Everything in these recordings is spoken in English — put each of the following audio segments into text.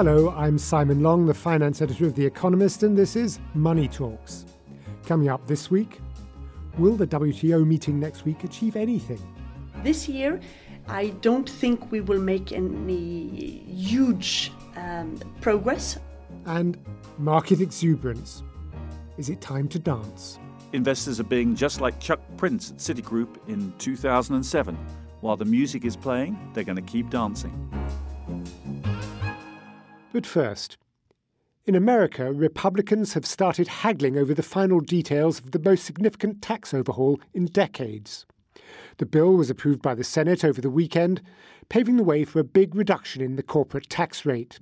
Hello, I'm Simon Long, the finance editor of The Economist, and this is Money Talks. Coming up this week, will the WTO meeting next week achieve anything? This year, I don't think we will make any huge um, progress. And market exuberance. Is it time to dance? Investors are being just like Chuck Prince at Citigroup in 2007. While the music is playing, they're going to keep dancing. But first, in America, Republicans have started haggling over the final details of the most significant tax overhaul in decades. The bill was approved by the Senate over the weekend, paving the way for a big reduction in the corporate tax rate.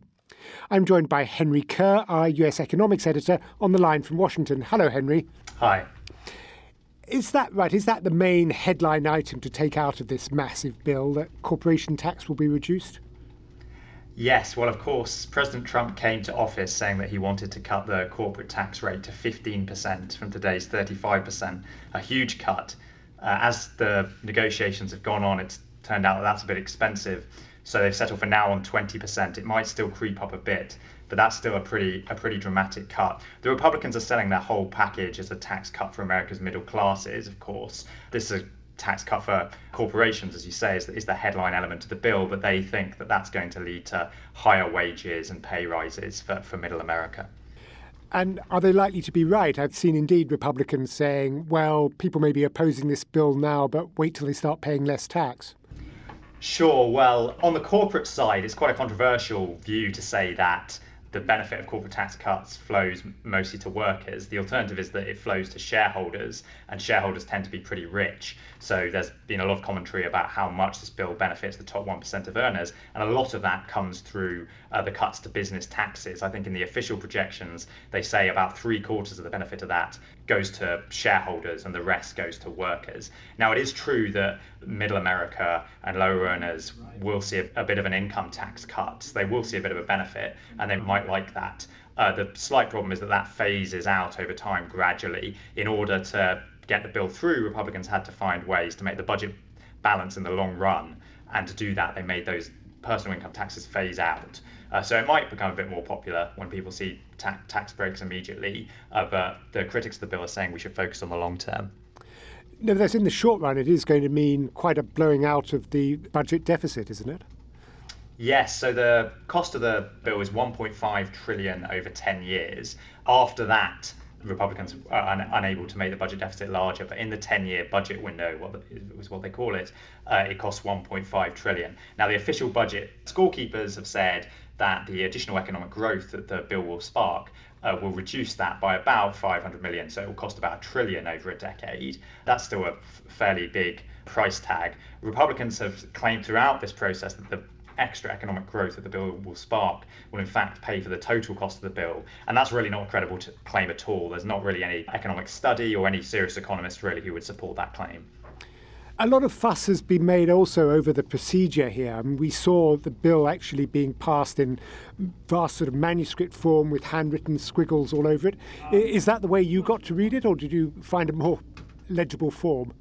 I'm joined by Henry Curr, our US economics editor, on the line from Washington. Hello, Henry. Hi. Is that right? Is that the main headline item to take out of this massive bill that corporation tax will be reduced? Yes, well, of course, President Trump came to office saying that he wanted to cut the corporate tax rate to 15% from today's 35%, a huge cut. Uh, as the negotiations have gone on, it's turned out that that's a bit expensive. So they've settled for now on 20%. It might still creep up a bit, but that's still a pretty a pretty dramatic cut. The Republicans are selling their whole package as a tax cut for America's middle classes, of course. This is tax cut for corporations, as you say, is, is the headline element of the bill, but they think that that's going to lead to higher wages and pay rises for, for middle America. And are they likely to be right? I've seen indeed Republicans saying, well, people may be opposing this bill now, but wait till they start paying less tax. Sure. Well, on the corporate side, it's quite a controversial view to say that the benefit of corporate tax cuts flows mostly to workers. The alternative is that it flows to shareholders, and shareholders tend to be pretty rich. So there's been a lot of commentary about how much this bill benefits the top 1% of earners, and a lot of that comes through uh, the cuts to business taxes. I think in the official projections, they say about three quarters of the benefit of that goes to shareholders and the rest goes to workers. Now, it is true that middle America and lower earners will see a, a bit of an income tax cut. They will see a bit of a benefit, and they might like that. Uh, the slight problem is that that phases out over time gradually in order to get the bill through, Republicans had to find ways to make the budget balance in the long run. And to do that, they made those personal income taxes phase out. Uh, so it might become a bit more popular when people see ta- tax breaks immediately. Uh, but the critics of the bill are saying we should focus on the long term. Nevertheless, in the short run, it is going to mean quite a blowing out of the budget deficit, isn't it? Yes, so the cost of the bill is 1.5 trillion over 10 years. After that, Republicans are un- unable to make the budget deficit larger, but in the 10-year budget window, what the, was what they call it, uh, it costs 1.5 trillion. Now, the official budget scorekeepers have said that the additional economic growth that the bill will spark uh, will reduce that by about 500 million, so it will cost about a trillion over a decade. That's still a f- fairly big price tag. Republicans have claimed throughout this process that the extra economic growth that the bill will spark will in fact pay for the total cost of the bill. And that's really not a credible claim at all. There's not really any economic study or any serious economist really who would support that claim. A lot of fuss has been made also over the procedure here. I mean, we saw the bill actually being passed in vast sort of manuscript form with handwritten squiggles all over it. Is that the way you got to read it, or did you find a more legible form?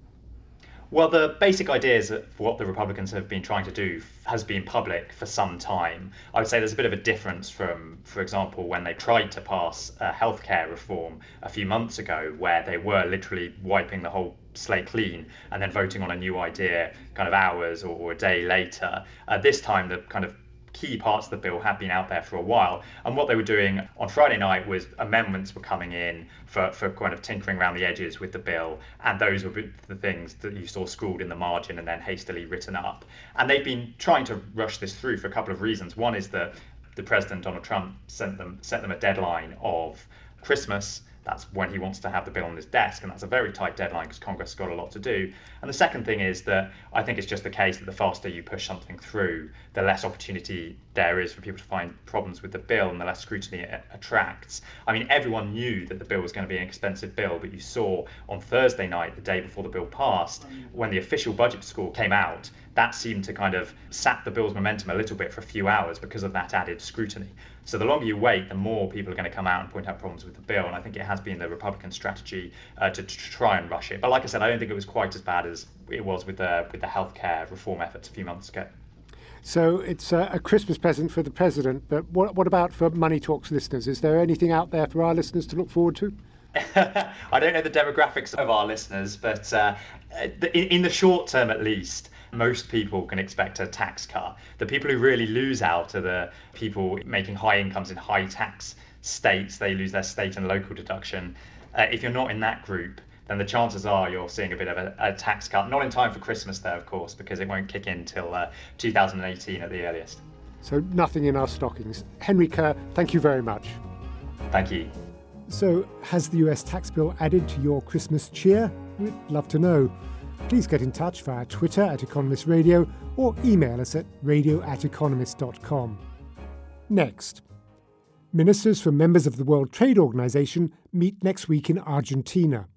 Well, the basic ideas of what the Republicans have been trying to do has been public for some time. I would say there's a bit of a difference from, for example, when they tried to pass a healthcare reform a few months ago, where they were literally wiping the whole slate clean and then voting on a new idea kind of hours or, or a day later. Uh, this time, the kind of key parts of the bill had been out there for a while. And what they were doing on Friday night was amendments were coming in for, for kind of tinkering around the edges with the bill. And those were the things that you saw scrawled in the margin and then hastily written up. And they've been trying to rush this through for a couple of reasons. One is that the president, Donald Trump, sent them, set them a deadline of Christmas that's when he wants to have the bill on his desk, and that's a very tight deadline because Congress has got a lot to do. And the second thing is that I think it's just the case that the faster you push something through, the less opportunity there is for people to find problems with the bill and the less scrutiny it attracts. I mean, everyone knew that the bill was going to be an expensive bill, but you saw on Thursday night, the day before the bill passed, when the official budget score came out, that seemed to kind of sap the bill's momentum a little bit for a few hours because of that added scrutiny. So the longer you wait, the more people are going to come out and point out problems with the bill. And I think it has been the Republican strategy uh, to, to, try and rush it. But like I said, I don't think it was quite as bad as it was with the with the healthcare reform efforts a few months ago. So it's a, a Christmas present for the president. But what, what about for Money Talks listeners? Is there anything out there for our listeners to look forward to? I don't know the demographics of our listeners, but uh, in, in the short term at least, most people can expect a tax cut. The people who really lose out are the people making high incomes in high tax states. They lose their state and local deduction. Uh, if you're not in that group, then the chances are you're seeing a bit of a, a, tax cut. Not in time for Christmas, though, of course, because it won't kick in until uh, 2018 at the earliest. So nothing in our stockings. Henry Curr, thank you very much. Thank you. So, has the US tax bill added to your Christmas cheer? We'd love to know please get in touch via Twitter at Economist Radio or email us at radio at economist.com. Next, ministers from members of the World Trade Organization meet next week in Argentina.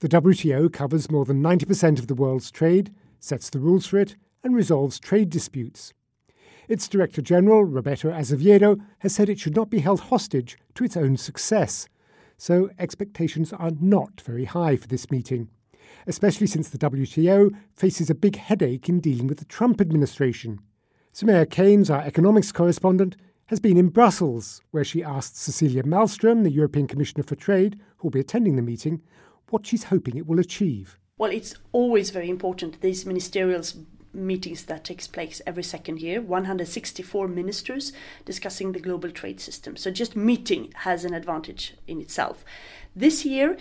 The WTO covers more than 90% of the world's trade, sets the rules for it, and resolves trade disputes. Its Director General, Roberto Azevedo, has said it should not be held hostage to its own success. So expectations are not very high for this meeting especially since the WTO faces a big headache in dealing with the Trump administration. Soumaya Keynes, our economics correspondent, has been in Brussels, where she asked Cecilia Malmström, the European Commissioner for Trade, who will be attending the meeting, what she's hoping it will achieve. Well, it's always very important, these ministerial meetings that takes place every second year 164 ministers discussing the global trade system so just meeting has an advantage in itself this year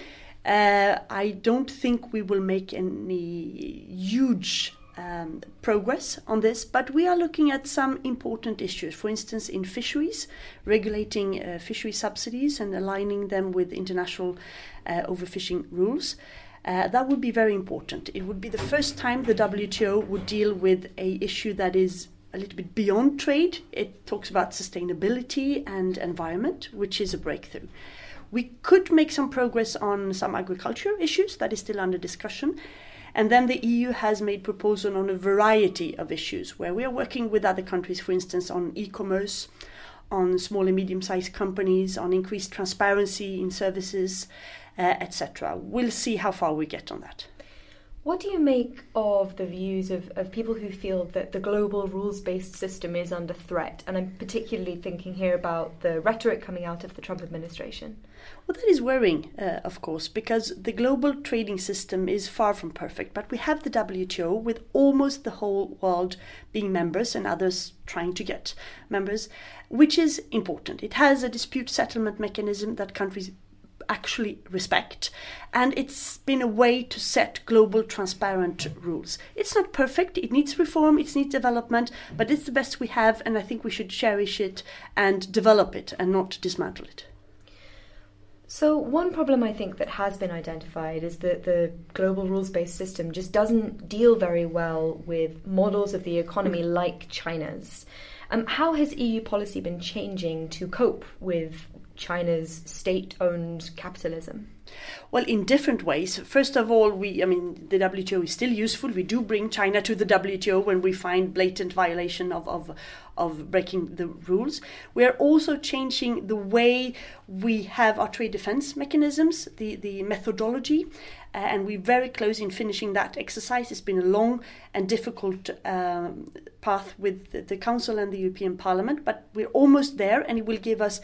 uh, I don't think we will make any huge um, progress on this, but we are looking at some important issues. For instance, in fisheries, regulating uh, fishery subsidies and aligning them with international uh, overfishing rules. Uh, that would be very important. It would be the first time the WTO would deal with a issue that is a little bit beyond trade. It talks about sustainability and environment, which is a breakthrough. We could make some progress on some agriculture issues that is still under discussion. And then the EU has made proposal on a variety of issues where we are working with other countries, for instance, on e-commerce, on small and medium-sized companies, on increased transparency in services, uh, etc. We'll see how far we get on that. What do you make of the views of, of people who feel that the global rules based system is under threat? And I'm particularly thinking here about the rhetoric coming out of the Trump administration. Well, that is worrying, uh, of course, because the global trading system is far from perfect. But we have the WTO with almost the whole world being members and others trying to get members, which is important. It has a dispute settlement mechanism that countries actually respect. And it's been a way to set global transparent rules. It's not perfect, it needs reform, it needs development, but it's the best we have, and I think we should cherish it and develop it and not dismantle it. So, one problem I think that has been identified is that the global rules based system just doesn't deal very well with models of the economy mm. like China's. Um, how has EU policy been changing to cope with China's state owned capitalism? Well, in different ways. First of all, we, I mean, the WTO is still useful. We do bring China to the WTO when we find blatant violation of, of, of breaking the rules. We are also changing the way we have our trade defense mechanisms, the, the methodology, uh, and we're very close in finishing that exercise. It's been a long and difficult um, path with the, the Council and the European Parliament, but we're almost there, and it will give us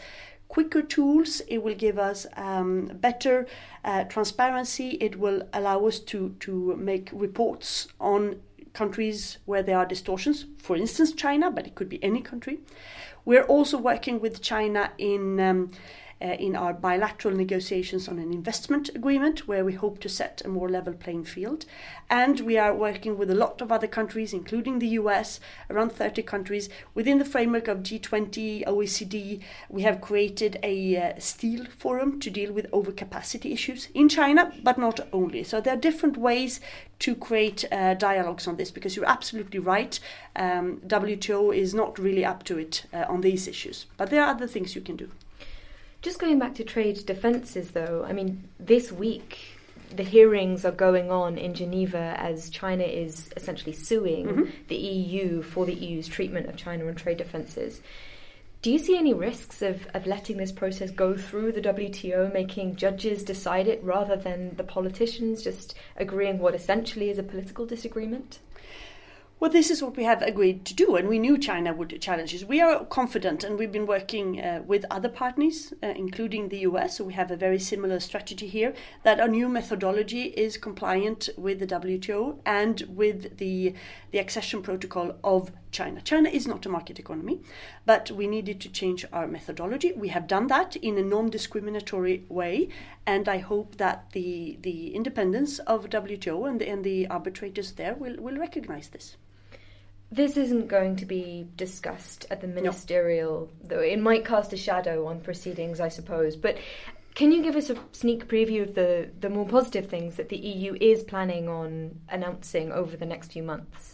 quicker tools, it will give us um, better uh, transparency, it will allow us to, to make reports on countries where there are distortions, for instance, China, but it could be any country. We're also working with China in um, in our bilateral negotiations on an investment agreement where we hope to set a more level playing field. And we are working with a lot of other countries, including the US, around 30 countries, within the framework of G20, OECD. We have created a uh, steel forum to deal with overcapacity issues in China, but not only. So there are different ways to create uh, dialogues on this because you're absolutely right. Um, WTO is not really up to it uh, on these issues, but there are other things you can do. Just going back to trade defences, though, I mean, this week the hearings are going on in Geneva as China is essentially suing mm-hmm. the EU for the EU's treatment of China on trade defences. Do you see any risks of, of letting this process go through the WTO, making judges decide it rather than the politicians just agreeing what essentially is a political disagreement? Well, this is what we have agreed to do, and we knew China would challenge us. We are confident, and we've been working uh, with other partners, uh, including the US, so we have a very similar strategy here, that our new methodology is compliant with the WTO and with the, the accession protocol of China. China is not a market economy, but we needed to change our methodology. We have done that in a non discriminatory way, and I hope that the, the independence of WTO and the, and the arbitrators there will, will recognize this. This isn't going to be discussed at the ministerial, no. though it might cast a shadow on proceedings, I suppose. But can you give us a sneak preview of the, the more positive things that the EU is planning on announcing over the next few months?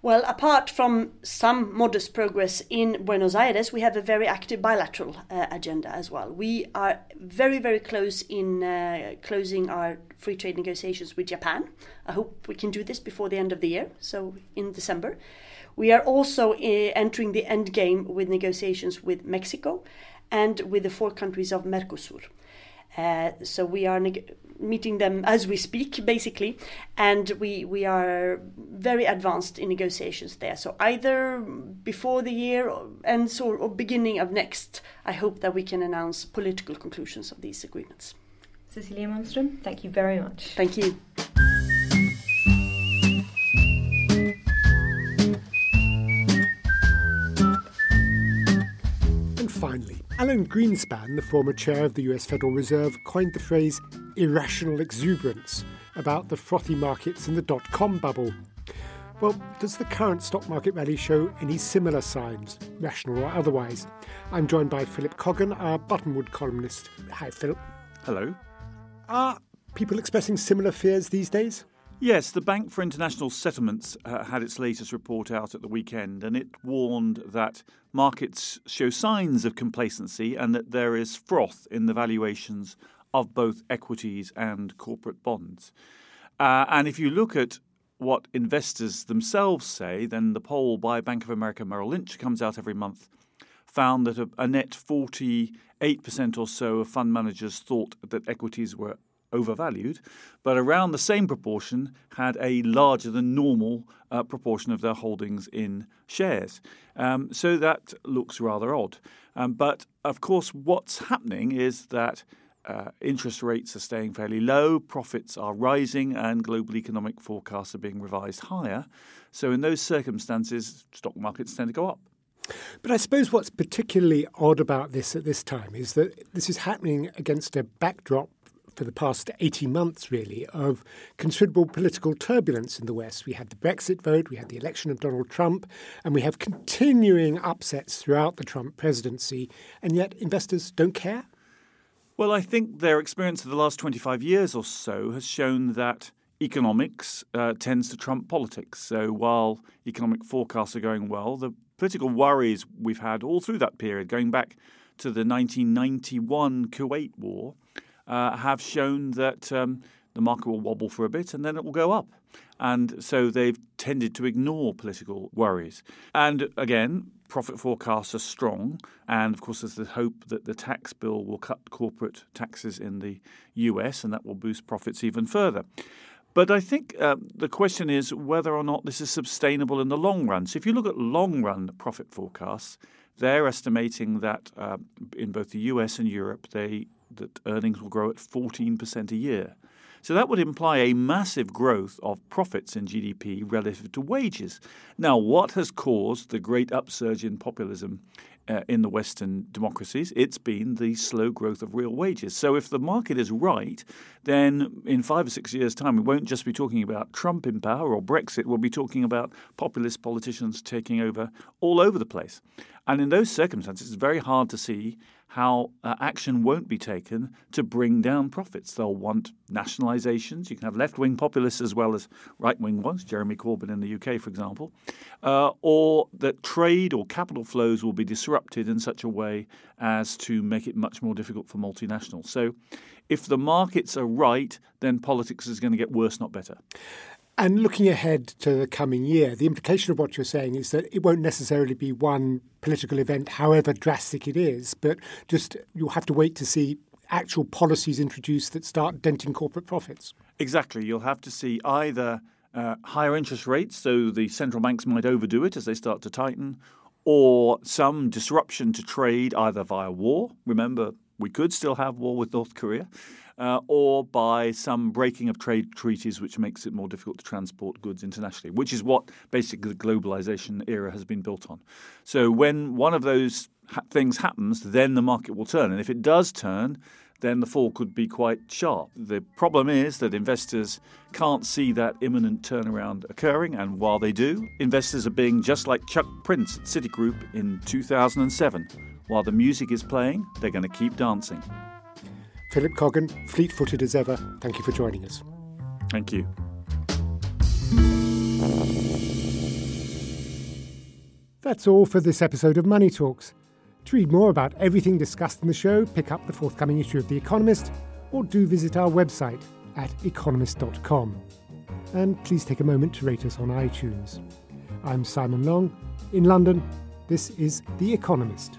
Well, apart from some modest progress in Buenos Aires, we have a very active bilateral uh, agenda as well. We are very, very close in uh, closing our free trade negotiations with Japan. I hope we can do this before the end of the year, so in December. We are also uh, entering the end game with negotiations with Mexico and with the four countries of Mercosur. Uh, so we are neg- meeting them as we speak, basically, and we we are very advanced in negotiations there. So either before the year ends or, or beginning of next, I hope that we can announce political conclusions of these agreements. Cecilia Malmström, thank you very much. Thank you. Alan Greenspan, the former chair of the US Federal Reserve, coined the phrase irrational exuberance about the frothy markets and the dot com bubble. Well, does the current stock market rally show any similar signs, rational or otherwise? I'm joined by Philip Coggan, our Buttonwood columnist. Hi, Philip. Hello. Are people expressing similar fears these days? Yes, the Bank for International Settlements uh, had its latest report out at the weekend, and it warned that markets show signs of complacency and that there is froth in the valuations of both equities and corporate bonds. Uh, and if you look at what investors themselves say, then the poll by Bank of America Merrill Lynch comes out every month found that a, a net 48% or so of fund managers thought that equities were overvalued, but around the same proportion had a larger than normal uh, proportion of their holdings in shares. Um, so that looks rather odd. Um, but of course, what's happening is that uh, interest rates are staying fairly low, profits are rising, and global economic forecasts are being revised higher. So, in those circumstances, stock markets tend to go up. But I suppose what's particularly odd about this at this time is that this is happening against a backdrop for the past 18 months, really, of considerable political turbulence in the West. We had the Brexit vote, we had the election of Donald Trump, and we have continuing upsets throughout the Trump presidency, and yet investors don't care? Well, I think their experience of the last 25 years or so has shown that economics uh, tends to trump politics. So while economic forecasts are going well, the political worries we've had all through that period, going back to the 1991 Kuwait War, uh, have shown that um, the market will wobble for a bit and then it will go up. And so they've tended to ignore political worries. And again, profit forecasts are strong. And of course, there's the hope that the tax bill will cut corporate taxes in the US and that will boost profits even further. But I think uh, the question is whether or not this is sustainable in the long run. So if you look at long run profit forecasts, they're estimating that uh, in both the US and Europe, they that earnings will grow at 14% a year. So that would imply a massive growth of profits in GDP relative to wages. Now, what has caused the great upsurge in populism uh, in the Western democracies, it's been the slow growth of real wages. So if the market is right, then in five or six years' time, we won't just be talking about Trump in power or Brexit. We'll be talking about populist politicians taking over all over the place. And in those circumstances, it's very hard to see how uh, action won't be taken to bring down profits. They'll want nationalizations. You can have left wing populists as well as right wing ones, Jeremy Corbyn in the UK, for example, uh, or that trade or capital flows will be disrupted in such a way as to make it much more difficult for multinationals. So if the markets are right, then politics is going to get worse, not better. And looking ahead to the coming year, the implication of what you're saying is that it won't necessarily be one political event, however drastic it is, but just you'll have to wait to see actual policies introduced that start denting corporate profits. Exactly. You'll have to see either uh, higher interest rates, so the central banks might overdo it as they start to tighten, or some disruption to trade either via war. Remember, we could still have war with North Korea uh, or by some breaking of trade treaties, which makes it more difficult to transport goods internationally, which is what basically the globalization era has been built on. So when one of those ha- things happens, then the market will turn. And if it does turn, then the fall could be quite sharp. The problem is that investors can't see that imminent turnaround occurring, and while they do, investors are being just like Chuck Prince at Citigroup in 2007. While the music is playing, they're going to keep dancing. Philip Coggan, fleet footed as ever, thank you for joining us. Thank you. That's all for this episode of Money Talks. To read more about everything discussed in the show, pick up the forthcoming issue of The Economist or do visit our website at economist.com. And please take a moment to rate us on iTunes. I'm Simon Long. In London, this is The Economist.